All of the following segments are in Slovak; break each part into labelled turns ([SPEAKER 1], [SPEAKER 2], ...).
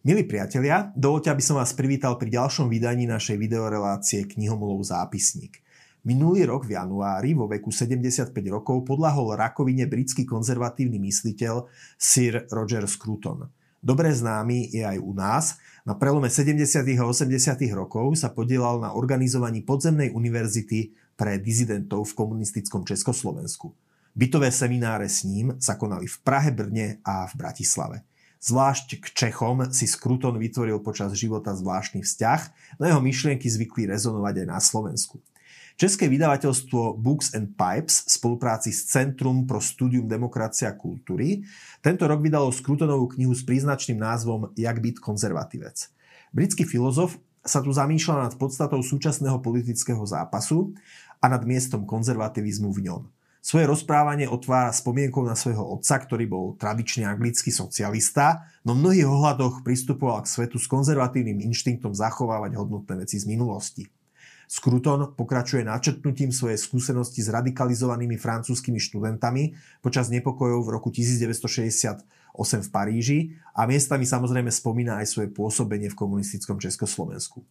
[SPEAKER 1] Milí priatelia, dovolte, aby som vás privítal pri ďalšom vydaní našej videorelácie Knihomolov zápisník. Minulý rok v januári vo veku 75 rokov podľahol rakovine britský konzervatívny mysliteľ Sir Roger Scruton. Dobre známy je aj u nás. Na prelome 70. a 80. rokov sa podielal na organizovaní podzemnej univerzity pre dizidentov v komunistickom Československu. Bytové semináre s ním sa konali v Prahe, Brne a v Bratislave. Zvlášť k Čechom si Skruton vytvoril počas života zvláštny vzťah, no jeho myšlienky zvykli rezonovať aj na Slovensku. České vydavateľstvo Books and Pipes v spolupráci s Centrum pro studium demokracie a kultúry tento rok vydalo Skrutonovú knihu s príznačným názvom Jak byť konzervatívec. Britský filozof sa tu zamýšľa nad podstatou súčasného politického zápasu a nad miestom konzervativizmu v ňom. Svoje rozprávanie otvára spomienkou na svojho otca, ktorý bol tradične anglický socialista, no v mnohých ohľadoch pristupoval k svetu s konzervatívnym inštinktom zachovávať hodnotné veci z minulosti. Skruton pokračuje načrtnutím svojej skúsenosti s radikalizovanými francúzskými študentami počas nepokojov v roku 1968 v Paríži a miestami samozrejme spomína aj svoje pôsobenie v komunistickom Československu.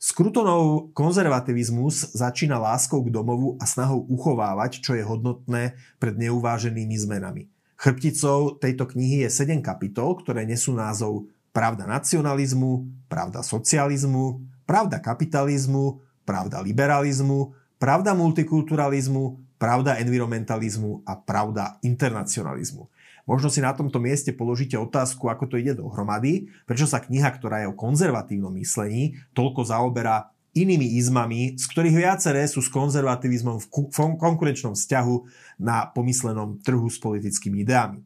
[SPEAKER 1] Skrutonov konzervativizmus začína láskou k domovu a snahou uchovávať, čo je hodnotné pred neuváženými zmenami. Chrbticou tejto knihy je 7 kapitol, ktoré nesú názov Pravda nacionalizmu, Pravda socializmu, Pravda kapitalizmu, Pravda liberalizmu, Pravda multikulturalizmu, Pravda environmentalizmu a Pravda internacionalizmu. Možno si na tomto mieste položíte otázku, ako to ide dohromady, prečo sa kniha, ktorá je o konzervatívnom myslení, toľko zaoberá inými izmami, z ktorých viaceré sú s konzervativizmom v konkurenčnom vzťahu na pomyslenom trhu s politickými ideami.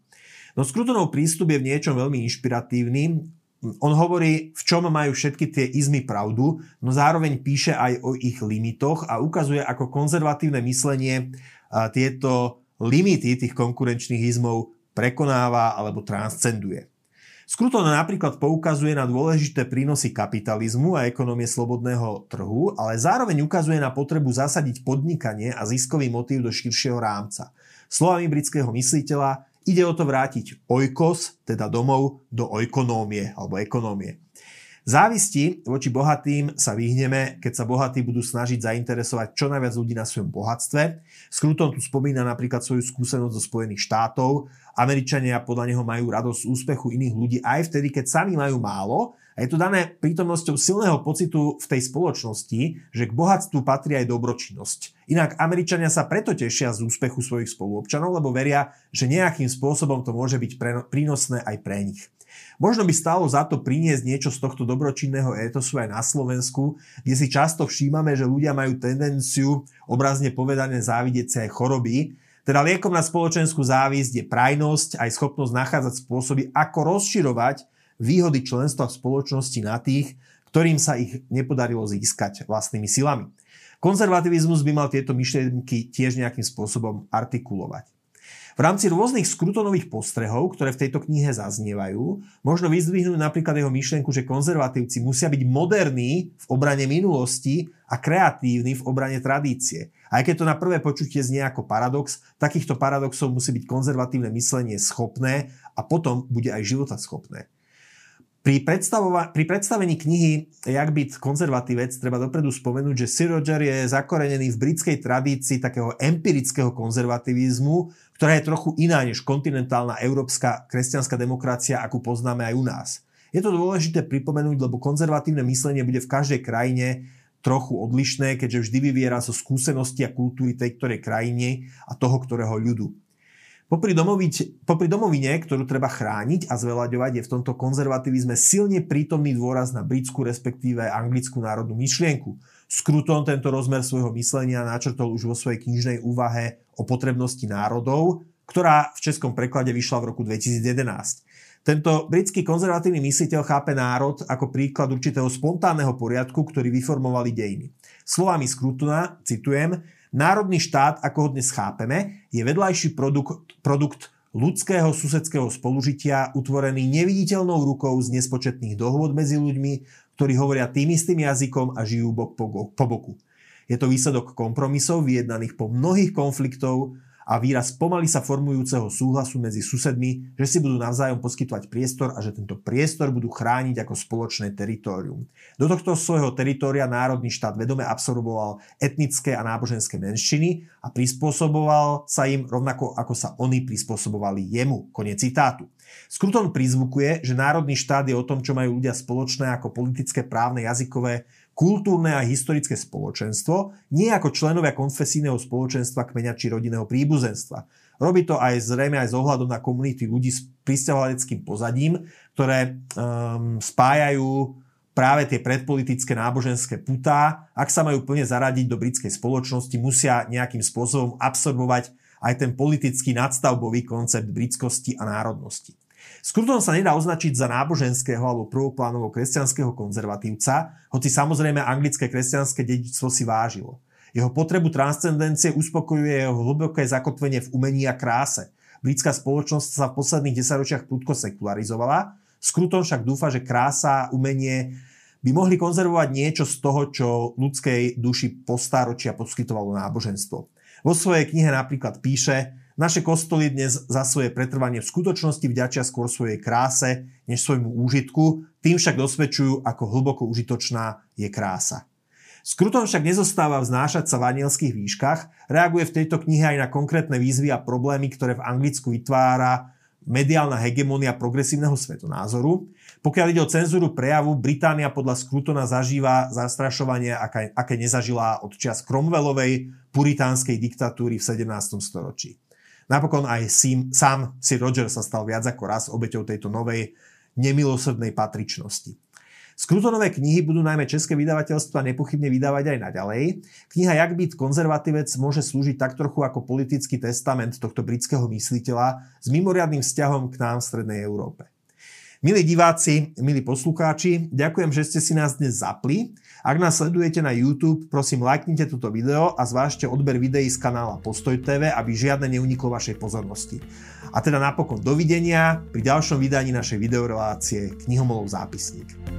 [SPEAKER 1] No Skrutonov prístup je v niečom veľmi inšpiratívny. On hovorí, v čom majú všetky tie izmy pravdu, no zároveň píše aj o ich limitoch a ukazuje, ako konzervatívne myslenie tieto limity tých konkurenčných izmov prekonáva alebo transcenduje. Skruton napríklad poukazuje na dôležité prínosy kapitalizmu a ekonomie slobodného trhu, ale zároveň ukazuje na potrebu zasadiť podnikanie a ziskový motív do širšieho rámca. Slovami britského mysliteľa ide o to vrátiť oikos, teda domov, do oikonómie alebo ekonómie. Závisti voči bohatým sa vyhneme, keď sa bohatí budú snažiť zainteresovať čo najviac ľudí na svojom bohatstve. Skruton tu spomína napríklad svoju skúsenosť zo Spojených štátov. Američania podľa neho majú radosť z úspechu iných ľudí aj vtedy, keď sami majú málo. A je to dané prítomnosťou silného pocitu v tej spoločnosti, že k bohatstvu patrí aj dobročinnosť. Inak Američania sa preto tešia z úspechu svojich spoluobčanov, lebo veria, že nejakým spôsobom to môže byť prínosné aj pre nich. Možno by stálo za to priniesť niečo z tohto dobročinného étosu aj na Slovensku, kde si často všímame, že ľudia majú tendenciu, obrazne povedané, závidieť sa aj choroby. Teda liekom na spoločenskú závisť je prajnosť aj schopnosť nachádzať spôsoby, ako rozširovať výhody členstva v spoločnosti na tých, ktorým sa ich nepodarilo získať vlastnými silami. Konzervativizmus by mal tieto myšlienky tiež nejakým spôsobom artikulovať. V rámci rôznych skrutonových postrehov, ktoré v tejto knihe zaznievajú, možno vyzdvihnúť napríklad jeho myšlienku, že konzervatívci musia byť moderní v obrane minulosti a kreatívni v obrane tradície. Aj keď to na prvé počutie znie ako paradox, takýchto paradoxov musí byť konzervatívne myslenie schopné a potom bude aj života schopné. Pri, pri predstavení knihy Jak byť konzervatívec treba dopredu spomenúť, že Sir Roger je zakorenený v britskej tradícii takého empirického konzervativizmu, ktorá je trochu iná než kontinentálna európska kresťanská demokracia, akú poznáme aj u nás. Je to dôležité pripomenúť, lebo konzervatívne myslenie bude v každej krajine trochu odlišné, keďže vždy vyviera zo skúsenosti a kultúry tej ktorej krajine a toho ktorého ľudu. Popri, domoviť, popri domovine, ktorú treba chrániť a zveľaďovať, je v tomto konzervativizme silne prítomný dôraz na britskú, respektíve anglickú národnú myšlienku. Skruton tento rozmer svojho myslenia načrtol už vo svojej knižnej úvahe o potrebnosti národov, ktorá v českom preklade vyšla v roku 2011. Tento britský konzervatívny mysliteľ chápe národ ako príklad určitého spontánneho poriadku, ktorý vyformovali dejiny. Slovami Skrutona, citujem, Národný štát, ako ho dnes chápeme, je vedľajší produkt, produkt ľudského susedského spolužitia utvorený neviditeľnou rukou z nespočetných dohôd medzi ľuďmi, ktorí hovoria tým istým jazykom a žijú bok po, po boku. Je to výsledok kompromisov vyjednaných po mnohých konfliktov a výraz pomaly sa formujúceho súhlasu medzi susedmi, že si budú navzájom poskytovať priestor a že tento priestor budú chrániť ako spoločné teritorium. Do tohto svojho teritória národný štát vedome absorboval etnické a náboženské menšiny a prispôsoboval sa im rovnako ako sa oni prispôsobovali jemu. Konec citátu. Skruton prizvukuje, že národný štát je o tom, čo majú ľudia spoločné ako politické, právne, jazykové, kultúrne a historické spoločenstvo, nie ako členovia konfesijného spoločenstva, kmeňa či rodinného príbuzenstva. Robí to aj zrejme aj z ohľadom na komunity ľudí s pristahovaleckým pozadím, ktoré um, spájajú práve tie predpolitické náboženské putá. Ak sa majú plne zaradiť do britskej spoločnosti, musia nejakým spôsobom absorbovať aj ten politický nadstavbový koncept britskosti a národnosti. Skruton sa nedá označiť za náboženského alebo prvoplánovo kresťanského konzervatívca, hoci samozrejme anglické kresťanské dedičstvo si vážilo. Jeho potrebu transcendencie uspokojuje jeho hlboké zakotvenie v umení a kráse. Britská spoločnosť sa v posledných desaťročiach prudko sekularizovala, Skruton však dúfa, že krása a umenie by mohli konzervovať niečo z toho, čo ľudskej duši postáročia poskytovalo náboženstvo. Vo svojej knihe napríklad píše, naše kostoly dnes za svoje pretrvanie v skutočnosti vďačia skôr svojej kráse, než svojmu úžitku, tým však dosvedčujú, ako hlboko užitočná je krása. Skruton však nezostáva vznášať sa v anielských výškach, reaguje v tejto knihe aj na konkrétne výzvy a problémy, ktoré v Anglicku vytvára mediálna hegemónia progresívneho svetonázoru. Pokiaľ ide o cenzúru prejavu, Británia podľa Skrutona zažíva zastrašovanie, aké, aké nezažila od čias Cromwellovej puritánskej diktatúry v 17. storočí. Napokon aj Sim, sám Sir Roger sa stal viac ako raz obeťou tejto novej nemilosrdnej patričnosti. Skrutonové knihy budú najmä české vydavateľstva nepochybne vydávať aj naďalej. Kniha Jak byť konzervatívec môže slúžiť tak trochu ako politický testament tohto britského mysliteľa s mimoriadným vzťahom k nám v Strednej Európe. Milí diváci, milí poslucháči, ďakujem, že ste si nás dnes zapli. Ak nás sledujete na YouTube, prosím lajknite toto video a zvážte odber videí z kanála Postoj TV, aby žiadne neuniklo vašej pozornosti. A teda napokon dovidenia pri ďalšom vydaní našej videorelácie Knihomolov zápisník.